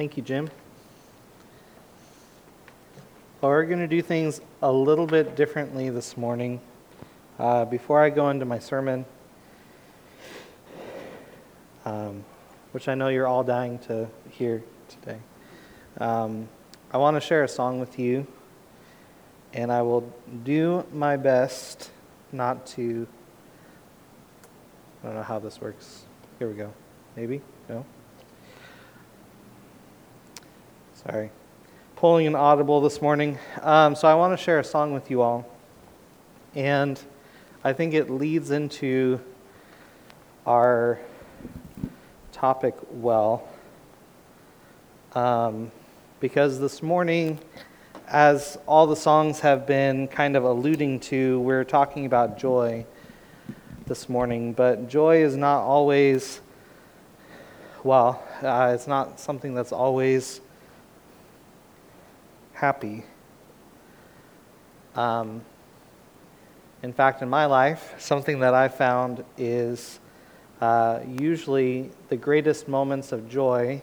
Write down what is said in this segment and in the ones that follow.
Thank you, Jim. Well, we're going to do things a little bit differently this morning. Uh, before I go into my sermon, um, which I know you're all dying to hear today, um, I want to share a song with you, and I will do my best not to. I don't know how this works. Here we go. Maybe? No? Sorry. Pulling an audible this morning. Um, so I want to share a song with you all. And I think it leads into our topic well. Um, because this morning, as all the songs have been kind of alluding to, we're talking about joy this morning. But joy is not always, well, uh, it's not something that's always happy. Um, in fact, in my life, something that I found is uh, usually the greatest moments of joy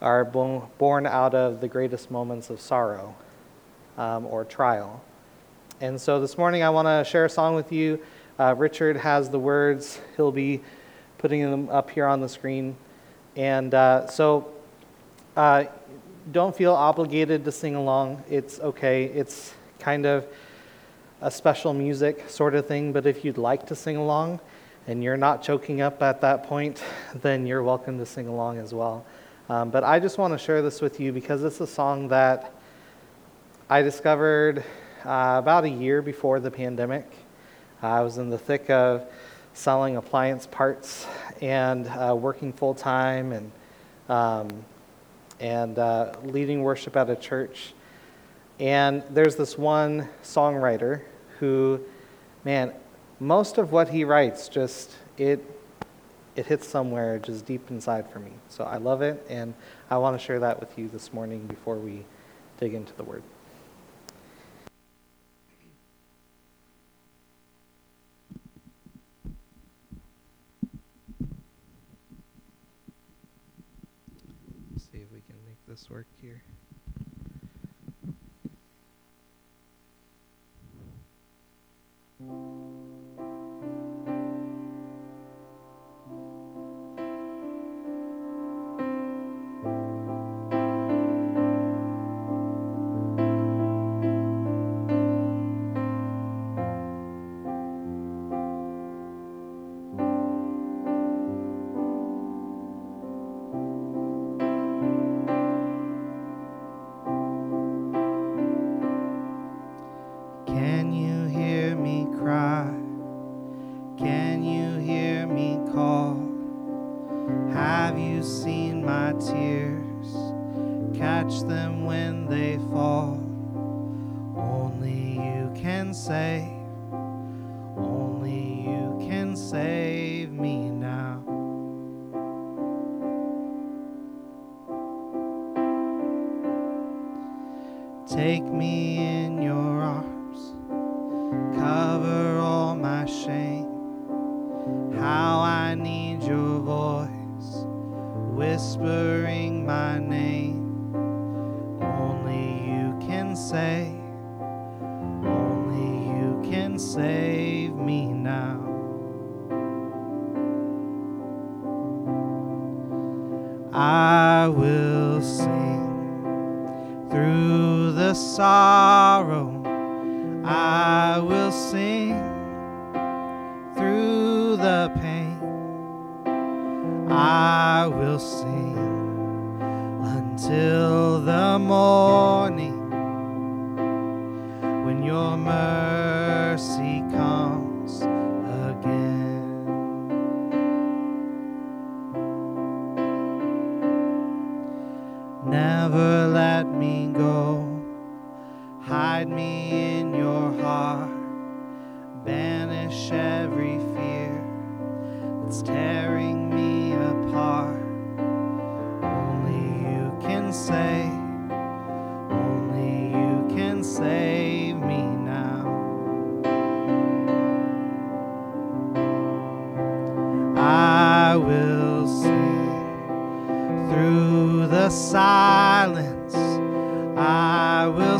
are born out of the greatest moments of sorrow um, or trial. And so this morning I want to share a song with you. Uh, Richard has the words, he'll be putting them up here on the screen. And uh, so uh, don't feel obligated to sing along. It's okay. It's kind of a special music sort of thing, but if you'd like to sing along and you're not choking up at that point, then you're welcome to sing along as well. Um, but I just want to share this with you because it's a song that I discovered uh, about a year before the pandemic. Uh, I was in the thick of selling appliance parts and uh, working full time and um, and uh, leading worship at a church. And there's this one songwriter who, man, most of what he writes just it it hits somewhere just deep inside for me. So I love it, and I want to share that with you this morning before we dig into the word. Through the sorrow, I will sing. Through the pain, I will sing until the morning when your mercy comes again. Never let go. Hide me in your heart, banish every fear that's tearing me apart. Only you can save, only you can save me now. I will sing through the silence I will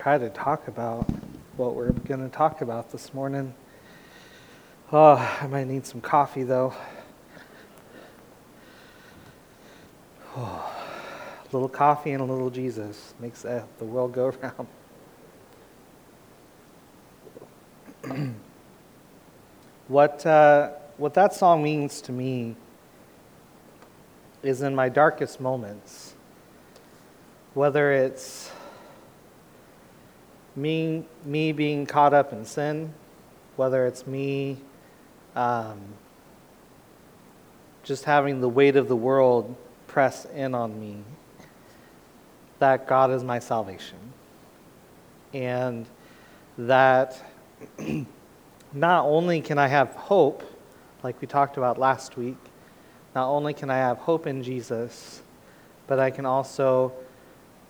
try to talk about what we're going to talk about this morning. Oh, I might need some coffee though. Oh, a little coffee and a little Jesus makes the world go round. what, uh, what that song means to me is in my darkest moments, whether it's me, me being caught up in sin, whether it's me um, just having the weight of the world press in on me, that God is my salvation. And that not only can I have hope, like we talked about last week, not only can I have hope in Jesus, but I can also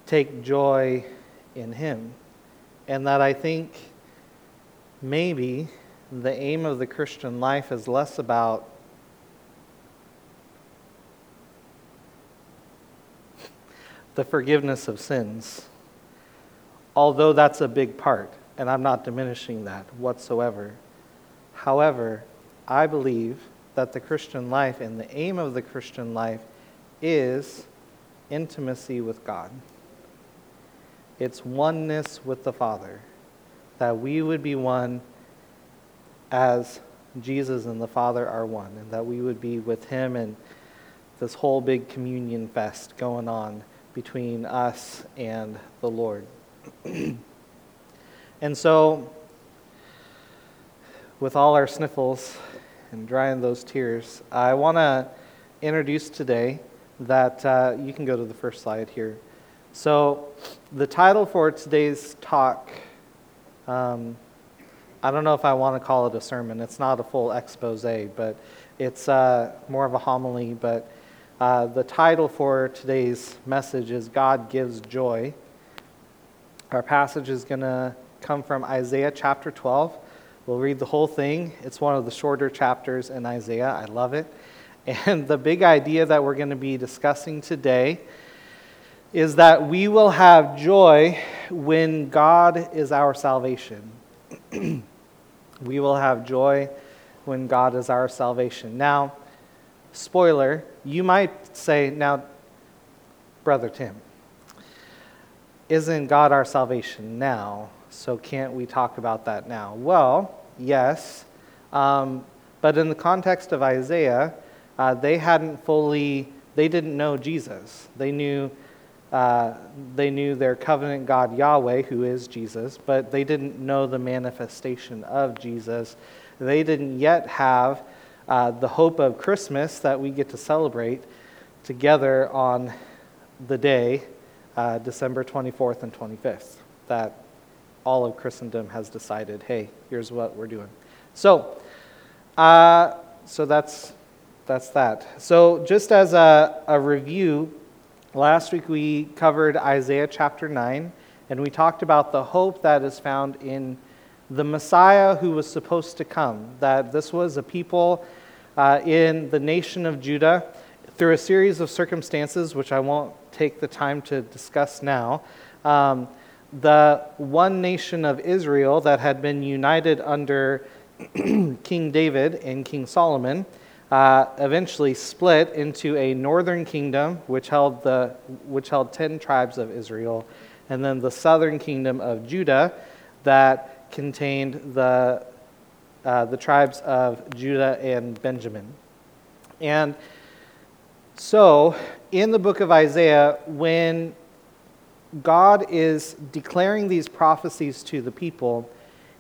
take joy in Him. And that I think maybe the aim of the Christian life is less about the forgiveness of sins, although that's a big part, and I'm not diminishing that whatsoever. However, I believe that the Christian life and the aim of the Christian life is intimacy with God. It's oneness with the Father, that we would be one as Jesus and the Father are one, and that we would be with Him and this whole big communion fest going on between us and the Lord. and so, with all our sniffles and drying those tears, I want to introduce today that uh, you can go to the first slide here. So, the title for today's talk, um, I don't know if I want to call it a sermon. It's not a full expose, but it's uh, more of a homily. But uh, the title for today's message is God Gives Joy. Our passage is going to come from Isaiah chapter 12. We'll read the whole thing. It's one of the shorter chapters in Isaiah. I love it. And the big idea that we're going to be discussing today is that we will have joy when God is our salvation. we will have joy when God is our salvation. Now, spoiler, you might say, now, Brother Tim, isn't God our salvation now? So can't we talk about that now? Well, yes. Um, but in the context of Isaiah, uh, they hadn't fully, they didn't know Jesus. They knew, uh, they knew their covenant God Yahweh, who is Jesus, but they didn't know the manifestation of Jesus. They didn't yet have uh, the hope of Christmas that we get to celebrate together on the day, uh, December 24th and 25th, that all of Christendom has decided, hey, here's what we're doing. So, uh, so that's that's that. So, just as a, a review, last week we covered Isaiah chapter 9, and we talked about the hope that is found in the Messiah who was supposed to come, that this was a people uh, in the nation of Judah through a series of circumstances, which I won't take the time to discuss now. Um, the one nation of Israel that had been united under King David and King Solomon uh, eventually split into a northern kingdom, which held, the, which held 10 tribes of Israel, and then the southern kingdom of Judah that contained the uh, the tribes of Judah and Benjamin. And so, in the book of Isaiah, when God is declaring these prophecies to the people,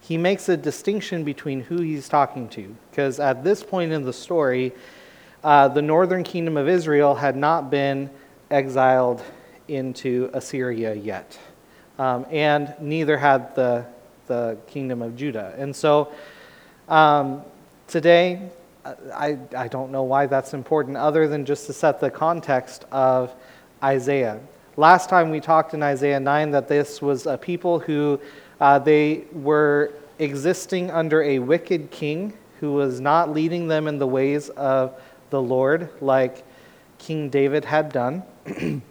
he makes a distinction between who he's talking to. Because at this point in the story, uh, the northern kingdom of Israel had not been exiled into Assyria yet. Um, and neither had the, the kingdom of Judah. And so um, today, I, I don't know why that's important, other than just to set the context of Isaiah. Last time we talked in Isaiah 9 that this was a people who uh, they were existing under a wicked king who was not leading them in the ways of the Lord like King David had done,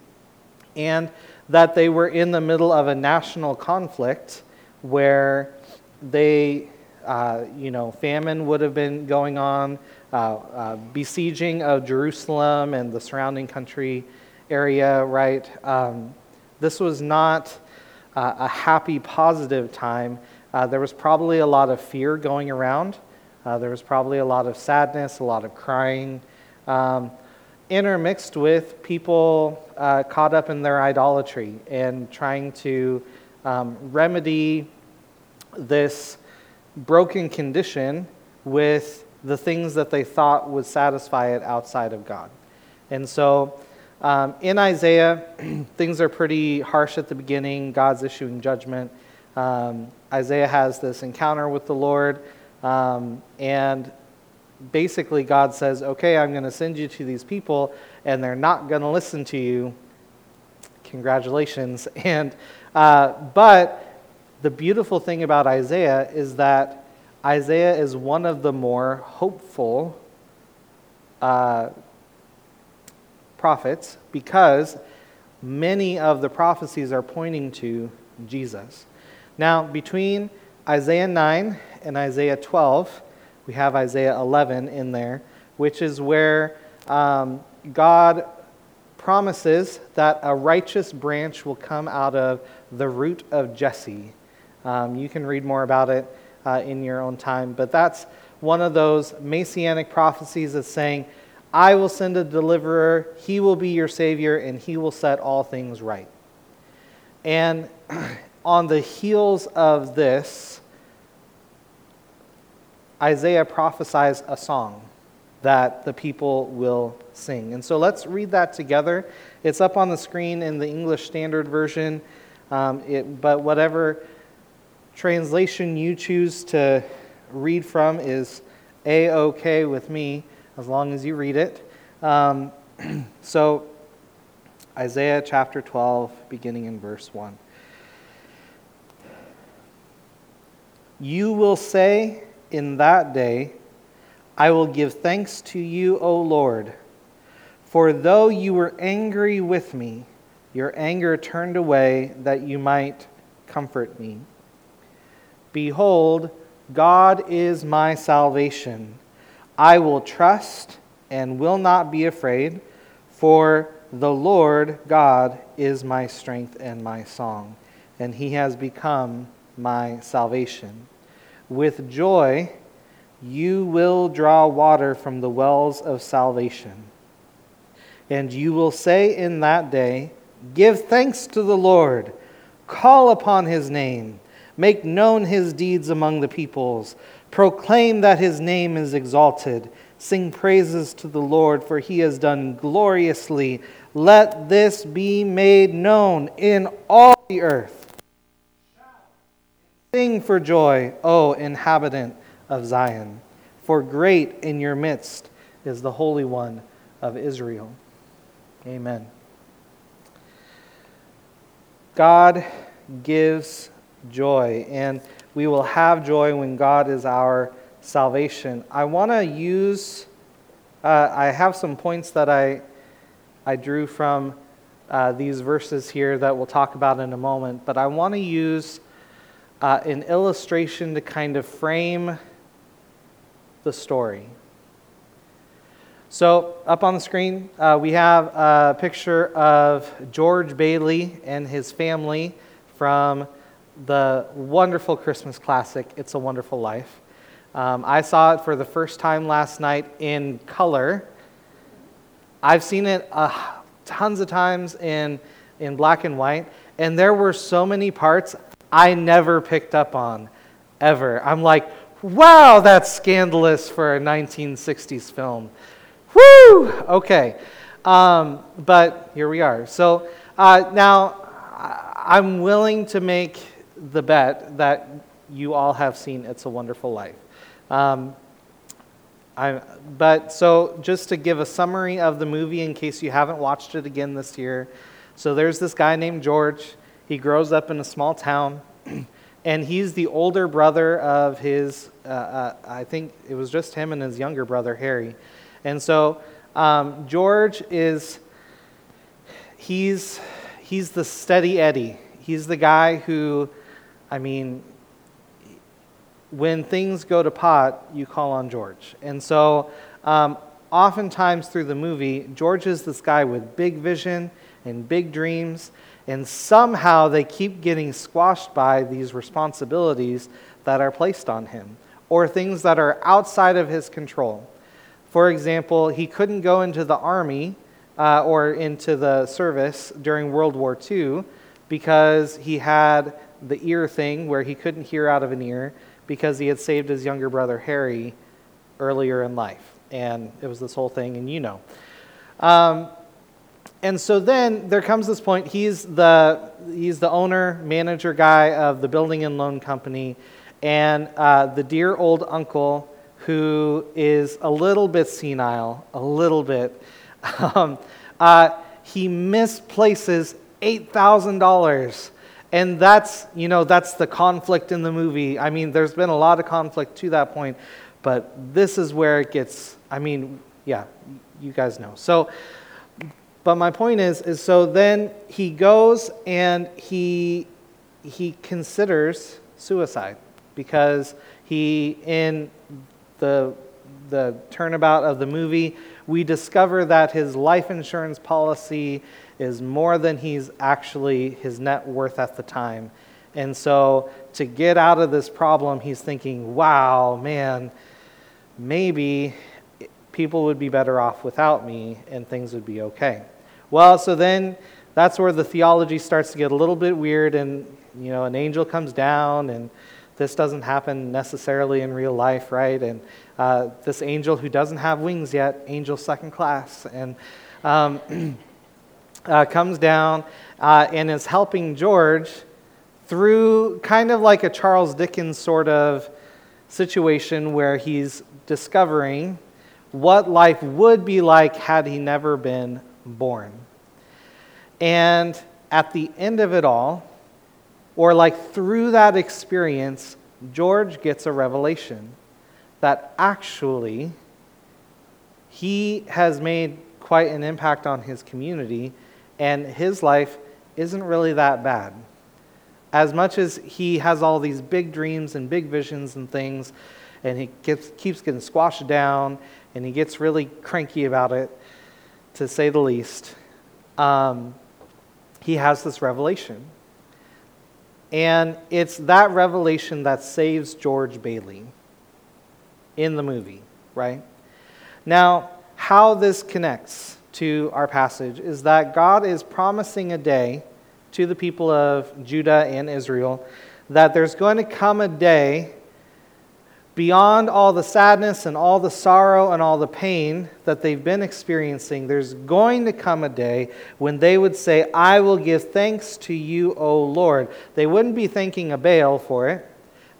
and that they were in the middle of a national conflict where they uh, you know, famine would have been going on, uh, uh, besieging of Jerusalem and the surrounding country area, right? Um, this was not uh, a happy, positive time. Uh, there was probably a lot of fear going around. There was probably a lot of sadness, a lot of crying, um, intermixed with people caught up in their idolatry and trying to um, remedy this broken condition with the things that they thought would satisfy it outside of God. And so um, in Isaiah, things are pretty harsh at the beginning. God's issuing judgment. Um, Isaiah has this encounter with the Lord, um, and basically God says, Okay, I'm going to send you to these people, and they're not going to listen to you congratulations. And, uh, but the beautiful thing about Isaiah is that Isaiah is one of the more hopeful uh, prophets because many of the prophecies are pointing to Jesus. Now, between Isaiah 9 and Isaiah 12, we have Isaiah 11 in there, which is where um, God promises that a righteous branch will come out of the root of Jesse. Um, you can read more about it uh, in your own time, but that's one of those messianic prophecies that's saying, I will send a deliverer, he will be your savior, and he will set all things right. And on the heels of this, Isaiah prophesies a song that the people will sing. And so let's read that together. It's up on the screen in the English Standard Version, um, it, but whatever translation you choose to read from is A OK with me as long as you read it. Um, so, Isaiah chapter 12, beginning in verse 1. You will say in that day, I will give thanks to you, O Lord. For though you were angry with me, your anger turned away that you might comfort me. Behold, God is my salvation. I will trust and will not be afraid, for the Lord God is my strength and my song, and he has become my salvation. With joy, you will draw water from the wells of salvation. And you will say in that day, Give thanks to the Lord, call upon his name, make known his deeds among the peoples. Proclaim that his name is exalted. Sing praises to the Lord, for he has done gloriously. Let this be made known in all the earth. Sing for joy, O inhabitant of Zion, for great in your midst is the Holy One of Israel. Amen. God gives joy, and we will have joy when God is our salvation. I want to use, uh, I have some points that I, I drew from uh, these verses here that we'll talk about in a moment, but I want to use uh, an illustration to kind of frame the story. So, up on the screen, uh, we have a picture of George Bailey and his family from the wonderful Christmas classic, It's a Wonderful Life. Um, I saw it for the first time last night in color. I've seen it uh, tons of times in, in black and white, and there were so many parts I never picked up on, ever. I'm like, wow, that's scandalous for a 1960s film. Woo! Okay. Um, but here we are. So uh, now I'm willing to make the bet that you all have seen It's a Wonderful Life. Um, I, but so just to give a summary of the movie in case you haven't watched it again this year. So there's this guy named George. He grows up in a small town, and he's the older brother of his, uh, uh, I think it was just him and his younger brother, Harry. And so um, George is, he's, he's the steady Eddie. He's the guy who I mean, when things go to pot, you call on George. And so, um, oftentimes through the movie, George is this guy with big vision and big dreams, and somehow they keep getting squashed by these responsibilities that are placed on him or things that are outside of his control. For example, he couldn't go into the army uh, or into the service during World War II because he had the ear thing where he couldn't hear out of an ear because he had saved his younger brother Harry earlier in life. And it was this whole thing, and you know. Um, and so then there comes this point. He's the, he's the owner, manager guy of the building and loan company. And uh, the dear old uncle, who is a little bit senile, a little bit, um, uh, he misplaces $8,000. And that's, you know, that's the conflict in the movie. I mean, there's been a lot of conflict to that point, but this is where it gets, I mean, yeah, you guys know. So, but my point is, is so then he goes and he, he considers suicide because he, in the, the turnabout of the movie, we discover that his life insurance policy is more than he's actually his net worth at the time. And so to get out of this problem, he's thinking, wow, man, maybe people would be better off without me and things would be okay. Well, so then that's where the theology starts to get a little bit weird and you know an angel comes down and this doesn't happen necessarily in real life, right? And uh, this angel who doesn't have wings yet, angel second class, and um, uh, comes down uh, and is helping George through kind of like a Charles Dickens sort of situation where he's discovering what life would be like had he never been born. And at the end of it all, or like through that experience, George gets a revelation that actually he has made quite an impact on his community and his life isn't really that bad. As much as he has all these big dreams and big visions and things, and he gets, keeps getting squashed down, and he gets really cranky about it, to say the least, um, he has this revelation. And it's that revelation that saves George Bailey in the movie, right? Now, how this connects to our passage is that God is promising a day to the people of Judah and Israel that there's going to come a day beyond all the sadness and all the sorrow and all the pain that they've been experiencing, there's going to come a day when they would say, I will give thanks to you, O Lord. They wouldn't be thanking a Baal for it.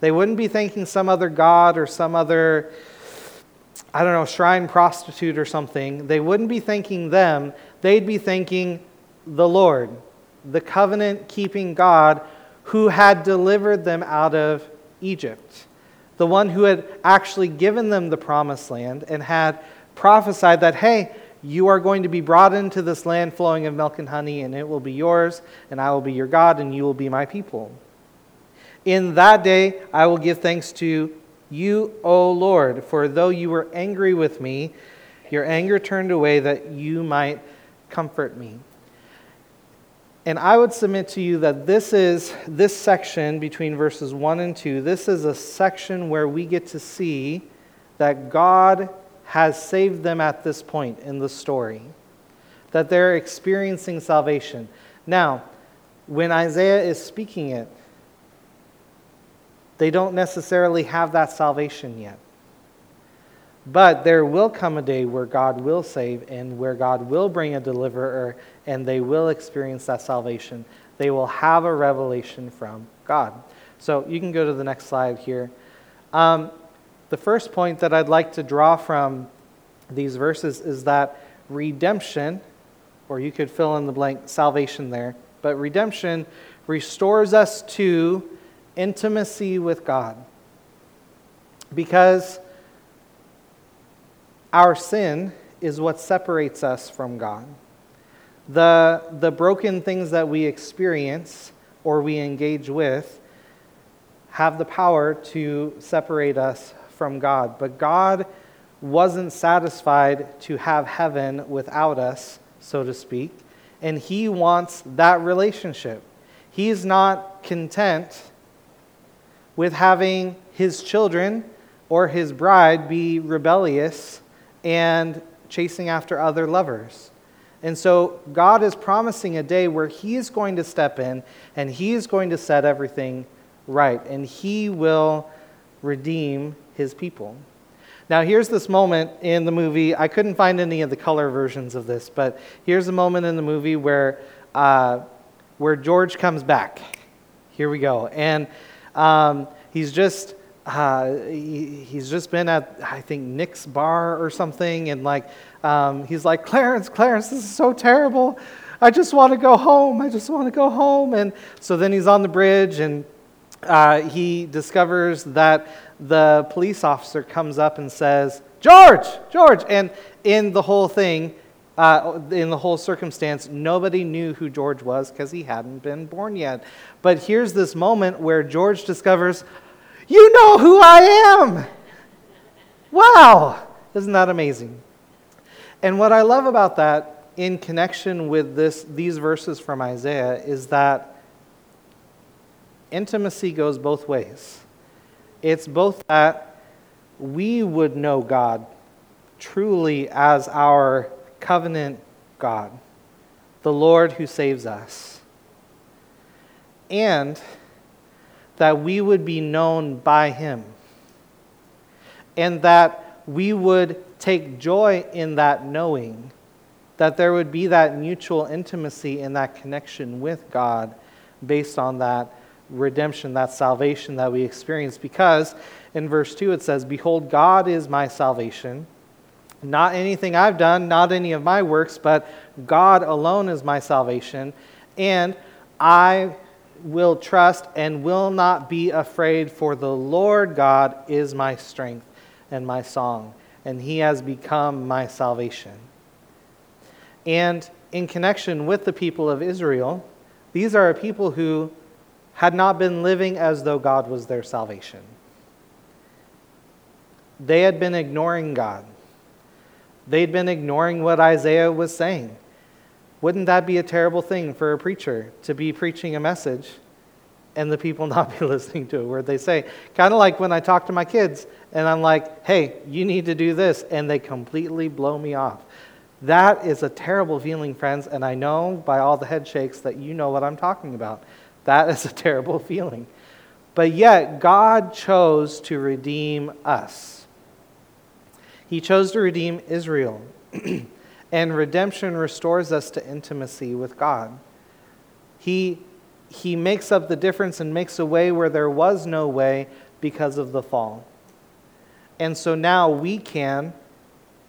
They wouldn't be thanking some other god or some other I don't know, shrine prostitute or something, they wouldn't be thanking them. They'd be thanking the Lord, the covenant keeping God who had delivered them out of Egypt, the one who had actually given them the promised land and had prophesied that, hey, you are going to be brought into this land flowing of milk and honey, and it will be yours, and I will be your God, and you will be my people. In that day, I will give thanks to you, O Lord, for though you were angry with me, your anger turned away that you might comfort me. And I would submit to you that this is this section between verses 1 and 2, this is a section where we get to see that God has saved them at this point in the story, that they're experiencing salvation. Now, when Isaiah is speaking it, they don't necessarily have that salvation yet. But there will come a day where God will save and where God will bring a deliverer and they will experience that salvation. They will have a revelation from God. So you can go to the next slide here. Um, the first point that I'd like to draw from these verses is that redemption, or you could fill in the blank salvation there, but redemption restores us to intimacy with God. Because our sin is what separates us from God. The, the broken things that we experience or we engage with have the power to separate us from God. But God wasn't satisfied to have heaven without us, so to speak, and He wants that relationship. He's not content with having his children or his bride be rebellious and chasing after other lovers. And so God is promising a day where he is going to step in and he is going to set everything right and he will redeem his people. Now, here's this moment in the movie. I couldn't find any of the color versions of this, but here's a moment in the movie where, uh, where George comes back. Here we go. And um, he's just uh, he, he's just been at I think Nick's bar or something, and like um, he's like Clarence, Clarence, this is so terrible. I just want to go home. I just want to go home. And so then he's on the bridge and uh, he discovers that the police officer comes up and says, George, George. And in the whole thing, uh, in the whole circumstance, nobody knew who George was because he hadn't been born yet. But here's this moment where George discovers, You know who I am! Wow! Isn't that amazing? And what I love about that in connection with this, these verses from Isaiah is that intimacy goes both ways. It's both that we would know God truly as our covenant God, the Lord who saves us, and that we would be known by Him, and that we would take joy in that knowing, that there would be that mutual intimacy and that connection with God based on that redemption, that salvation that we experience. Because in verse 2 it says, Behold, God is my salvation. Not anything I've done, not any of my works, but God alone is my salvation. And I will trust and will not be afraid, for the Lord God is my strength and my song, and he has become my salvation. And in connection with the people of Israel, these are a people who had not been living as though God was their salvation. They had been ignoring God. They'd been ignoring what Isaiah was saying. Wouldn't that be a terrible thing for a preacher to be preaching a message and the people not be listening to it? Where they say, kind of like when I talk to my kids and I'm like, hey, you need to do this, and they completely blow me off. That is a terrible feeling, friends, and I know by all the head shakes that you know what I'm talking about. That is a terrible feeling. But yet, God chose to redeem us. He chose to redeem Israel. and redemption restores us to intimacy with God. He, he makes up the difference and makes a way where there was no way because of the fall. And so now we can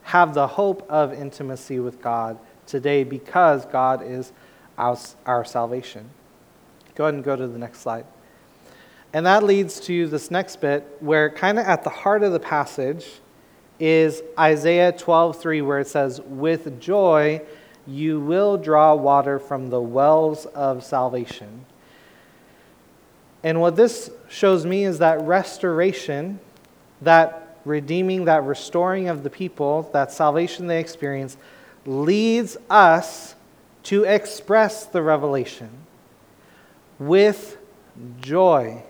have the hope of intimacy with God today because God is our, our salvation. Go ahead and go to the next slide. And that leads to this next bit where, kind of at the heart of the passage, is Isaiah 12:3 where it says with joy you will draw water from the wells of salvation. And what this shows me is that restoration, that redeeming, that restoring of the people, that salvation they experience leads us to express the revelation with joy.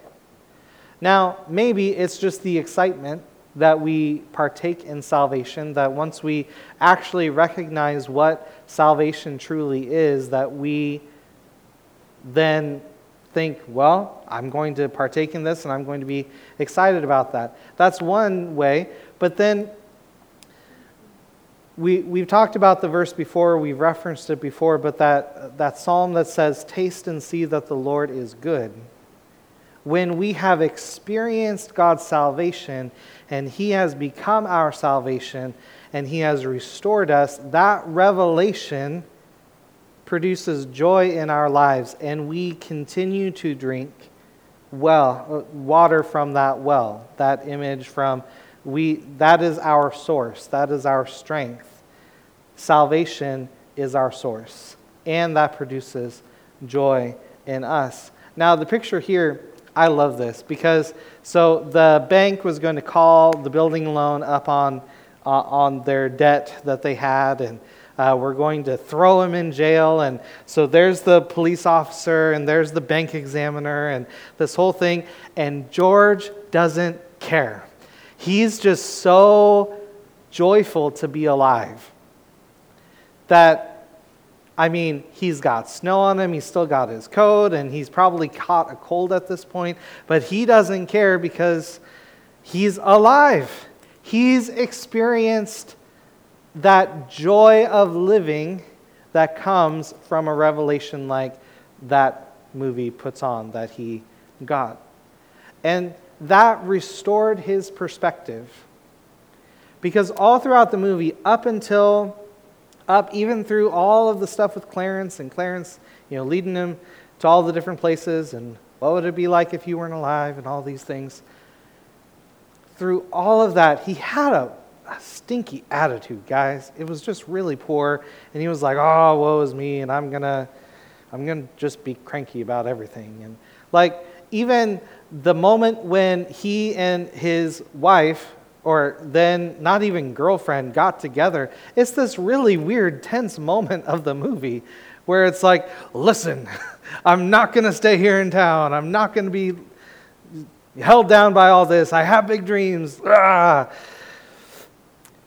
Now, maybe it's just the excitement that we partake in salvation, that once we actually recognize what salvation truly is, that we then think, well, I'm going to partake in this and I'm going to be excited about that. That's one way. But then we, we've talked about the verse before, we've referenced it before, but that, that psalm that says, Taste and see that the Lord is good. When we have experienced God's salvation and He has become our salvation and He has restored us, that revelation produces joy in our lives and we continue to drink well uh, water from that well that image from we that is our source that is our strength salvation is our source, and that produces joy in us. Now, the picture here, I love this because so the bank was going to call the building loan up on, uh, on their debt that they had, and uh, we're going to throw him in jail. And so there's the police officer, and there's the bank examiner, and this whole thing. And George doesn't care. He's just so joyful to be alive that, I mean, he's got snow on him, he's still got his coat, and he's probably caught a cold at this point, but he doesn't care because he's alive. He's experienced that joy of living that comes from a revelation like that movie puts on that he got. And that restored his perspective. Because all throughout the movie, up until up even through all of the stuff with Clarence and Clarence, you know, leading him to all the different places and what would it be like if you weren't alive and all these things. Through all of that, he had a, a stinky attitude, guys. It was just really poor. And he was like, oh, woe is me, and I'm going to. I'm going to just be cranky about everything. And like, even the moment when he and his wife, or then not even girlfriend, got together, it's this really weird, tense moment of the movie where it's like, listen, I'm not going to stay here in town. I'm not going to be held down by all this. I have big dreams. Ah.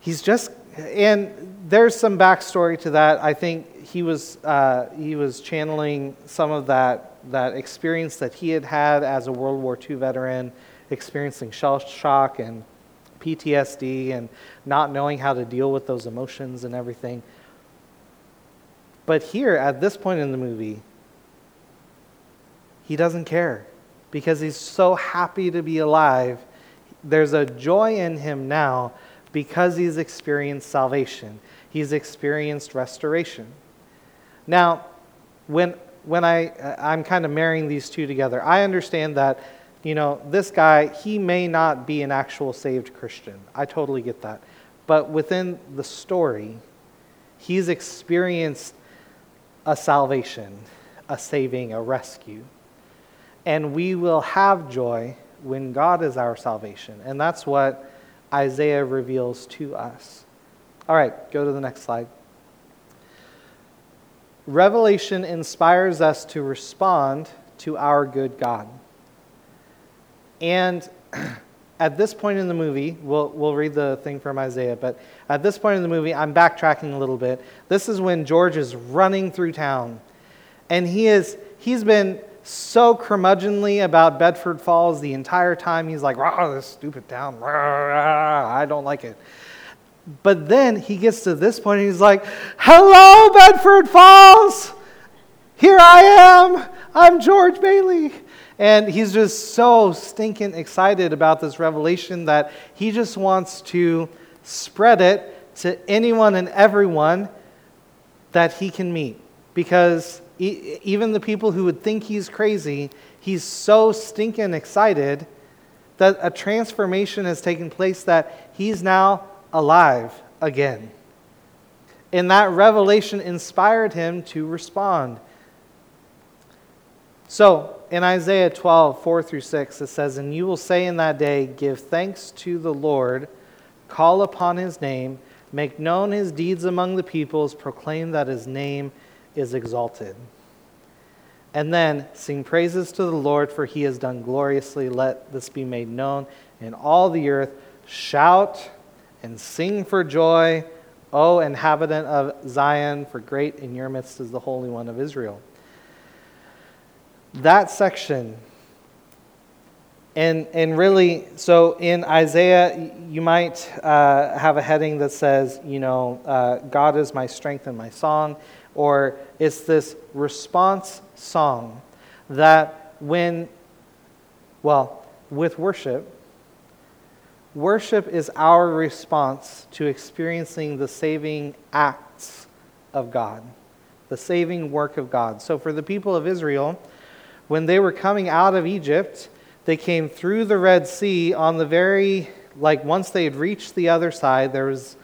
He's just, and there's some backstory to that. I think he was, uh, he was channeling some of that, that experience that he had had as a World War II veteran, experiencing shell shock and PTSD and not knowing how to deal with those emotions and everything. But here, at this point in the movie, he doesn't care because he's so happy to be alive. There's a joy in him now because he's experienced salvation, he's experienced restoration. Now, when, when I, I'm kind of marrying these two together, I understand that, you know, this guy, he may not be an actual saved Christian. I totally get that. But within the story, he's experienced a salvation, a saving, a rescue. And we will have joy when God is our salvation. And that's what Isaiah reveals to us. All right, go to the next slide. Revelation inspires us to respond to our good God. And at this point in the movie, we'll, we'll read the thing from Isaiah, but at this point in the movie, I'm backtracking a little bit. This is when George is running through town. And he is, he's been so curmudgeonly about Bedford Falls the entire time. He's like, rah, this stupid town, rah, I don't like it. But then he gets to this point and he's like, hello, Bedford Falls! Here I am! I'm George Bailey. And he's just so stinking excited about this revelation that he just wants to spread it to anyone and everyone that he can meet. Because even the people who would think he's crazy, he's so stinking excited that a transformation has taken place that he's now alive again. And that revelation inspired him to respond. So, in Isaiah 12, 4 through 6, it says, And you will say in that day, Give thanks to the Lord, call upon his name, make known his deeds among the peoples, proclaim that his name is exalted. And then sing praises to the Lord, for he has done gloriously. Let this be made known in all the earth. Shout and sing for joy, O inhabitant of Zion, for great in your midst is the Holy One of Israel. That section, and, and really, so in Isaiah, you might uh, have a heading that says, you know, uh, God is my strength and my song or it's this response song that when, well, with worship, worship is our response to experiencing the saving acts of God, the saving work of God. So for the people of Israel, when they were coming out of Egypt, they came through the Red Sea on the very, like once they had reached the other side, there was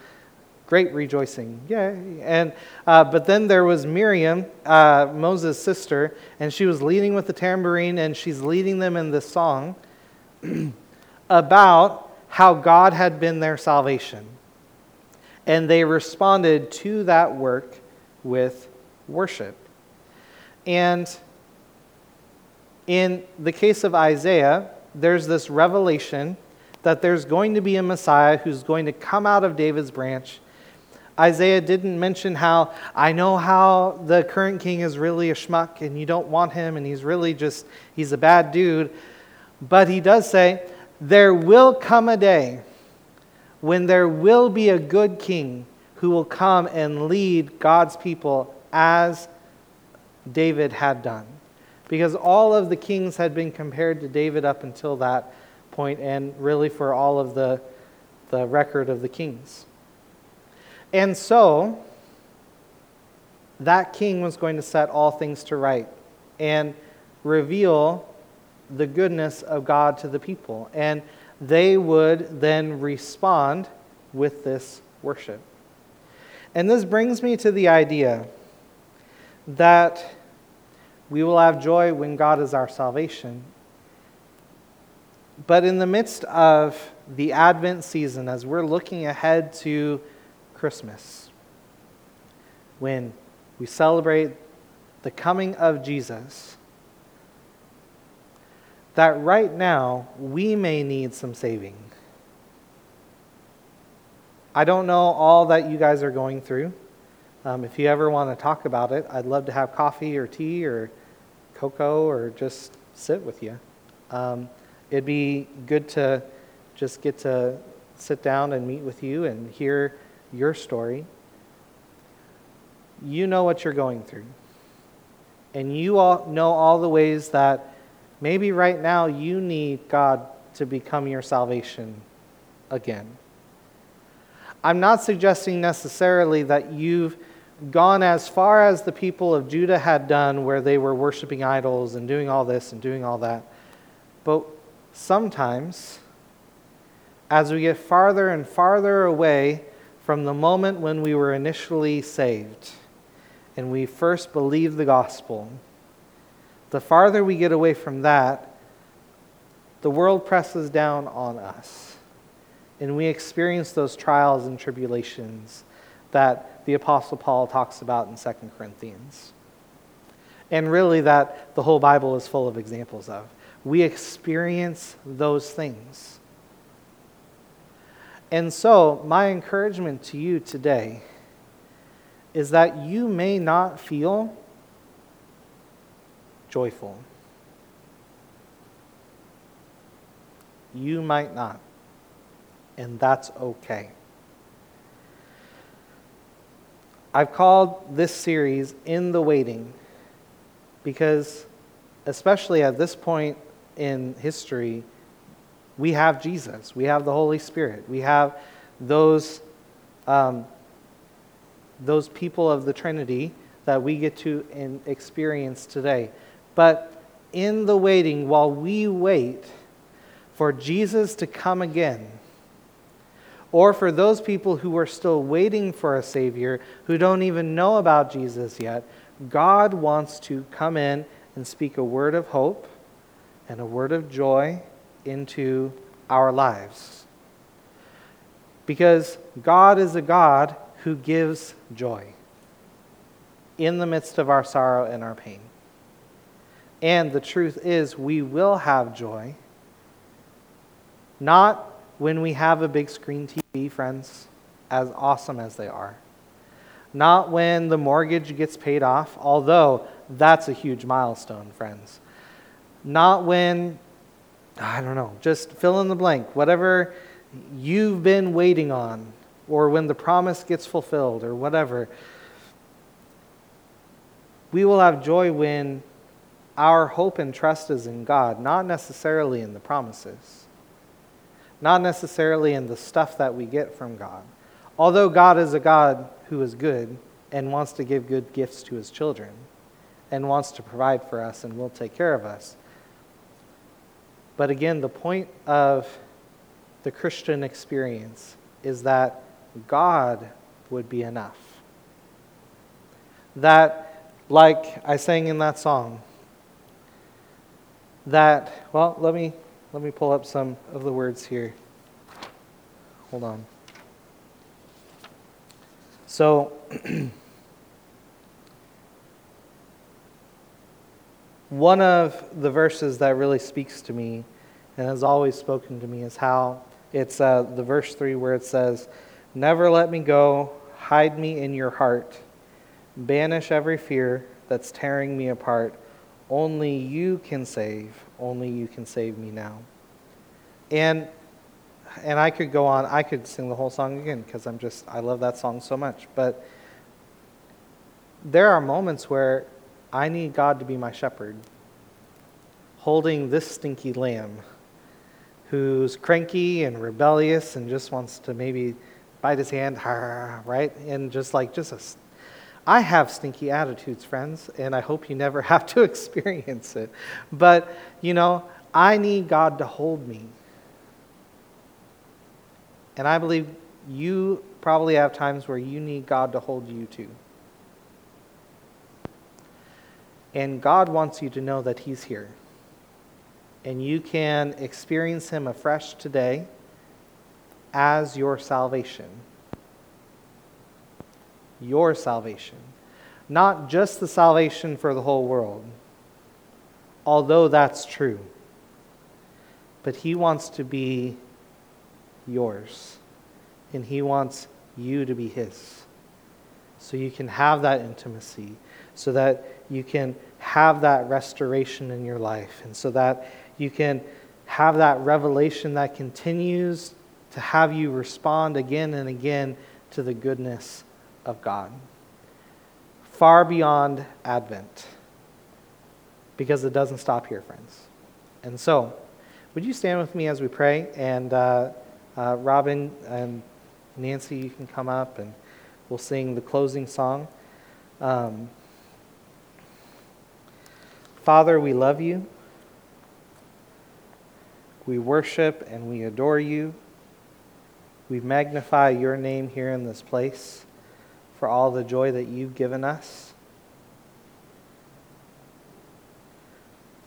great rejoicing. Yay. And, uh, but then there was Miriam, uh, Moses' sister, and she was leading with the tambourine, and she's leading them in this song about how God had been their salvation. And they responded to that work with worship. And in the case of Isaiah, there's this revelation that there's going to be a Messiah who's going to come out of David's branch Isaiah didn't mention how I know how the current king is really a schmuck and you don't want him and he's really just, he's a bad dude. But he does say, there will come a day when there will be a good king who will come and lead God's people as David had done. Because all of the kings had been compared to David up until that point, and really for all of the, the record of the kings. And so, that king was going to set all things to right and reveal the goodness of God to the people. And they would then respond with this worship. And this brings me to the idea that we will have joy when God is our salvation. But in the midst of the Advent season, as we're looking ahead to Christmas, when we celebrate the coming of Jesus, that right now we may need some saving. I don't know all that you guys are going through. Um, if you ever want to talk about it, I'd love to have coffee or tea or cocoa or just sit with you. Um, it'd be good to just get to sit down and meet with you and hear your story. You know what you're going through. And you all know all the ways that maybe right now you need God to become your salvation again. I'm not suggesting necessarily that you've gone as far as the people of Judah had done, where they were worshiping idols and doing all this and doing all that. But sometimes, as we get farther and farther away from the moment when we were initially saved and we first believed the gospel, the farther we get away from that, the world presses down on us. And we experience those trials and tribulations that the Apostle Paul talks about in 2 Corinthians. And really, that the whole Bible is full of examples of. We experience those things. And so, my encouragement to you today is that you may not feel joyful. You might not, and that's okay. I've called this series In the Waiting because, especially at this point in history, we have Jesus, we have the Holy Spirit, we have those, um, those people of the Trinity that we get to experience today. But in the waiting, while we wait for Jesus to come again, or for those people who are still waiting for a Savior, who don't even know about Jesus yet, God wants to come in and speak a word of hope and a word of joy into our lives. Because God is a God who gives joy in the midst of our sorrow and our pain. And the truth is, we will have joy, not when we have a big screen TV, friends, as awesome as they are. Not when the mortgage gets paid off, although that's a huge milestone, friends. Not when, I don't know, just fill in the blank, whatever you've been waiting on, or when the promise gets fulfilled, or whatever. We will have joy when our hope and trust is in God, not necessarily in the promises not necessarily in the stuff that we get from God. Although God is a God who is good and wants to give good gifts to his children and wants to provide for us and will take care of us. But again, the point of the Christian experience is that God would be enough. That, like I sang in that song, that, well, let me let me pull up some of the words here. Hold on. So, one of the verses that really speaks to me and has always spoken to me is how it's uh, the verse 3 where it says, Never let me go, hide me in your heart, banish every fear that's tearing me apart. Only you can save. Only you can save me now. And and I could go on. I could sing the whole song again because I'm just I love that song so much. But there are moments where I need God to be my shepherd, holding this stinky lamb who's cranky and rebellious and just wants to maybe bite his hand, right? And just like just a I have stinky attitudes, friends, and I hope you never have to experience it. But, you know, I need God to hold me. And I believe you probably have times where you need God to hold you too. And God wants you to know that He's here. And you can experience Him afresh today as your salvation. Your salvation. Not just the salvation for the whole world, although that's true. But He wants to be yours, and He wants you to be His. So you can have that intimacy, so that you can have that restoration in your life, and so that you can have that revelation that continues to have you respond again and again to the goodness of God. Far beyond Advent, because it doesn't stop here, friends. And so, would you stand with me as we pray? And uh, uh, Robin and Nancy, you can come up and we'll sing the closing song. Um, Father, we love you. We worship and we adore you. We magnify your name here in this place for all the joy that you've given us.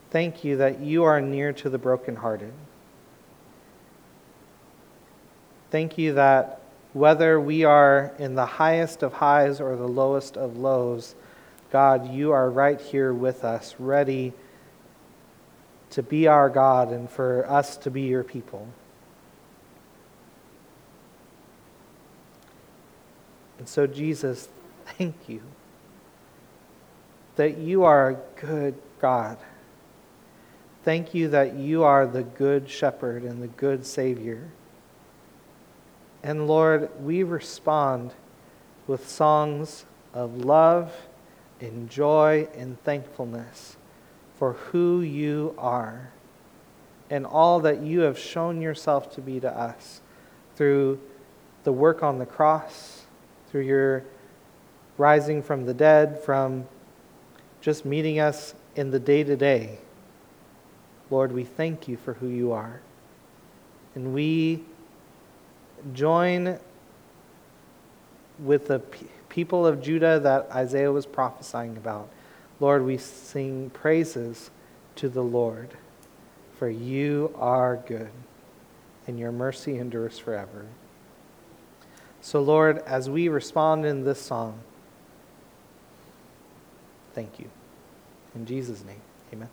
Thank you that you are near to the brokenhearted. Thank you that whether we are in the highest of highs or the lowest of lows, God, you are right here with us, ready to be our God and for us to be your people. And so, Jesus, thank you that you are a good God. Thank you that you are the good shepherd and the good Savior. And Lord, we respond with songs of love and joy and thankfulness for who you are and all that you have shown yourself to be to us through the work on the cross, through your rising from the dead, from just meeting us in the day to day. Lord, we thank you for who you are. And we join with the people of Judah that Isaiah was prophesying about. Lord, we sing praises to the Lord, for you are good, and your mercy endures forever. So, Lord, as we respond in this song, thank you. In Jesus' name, amen.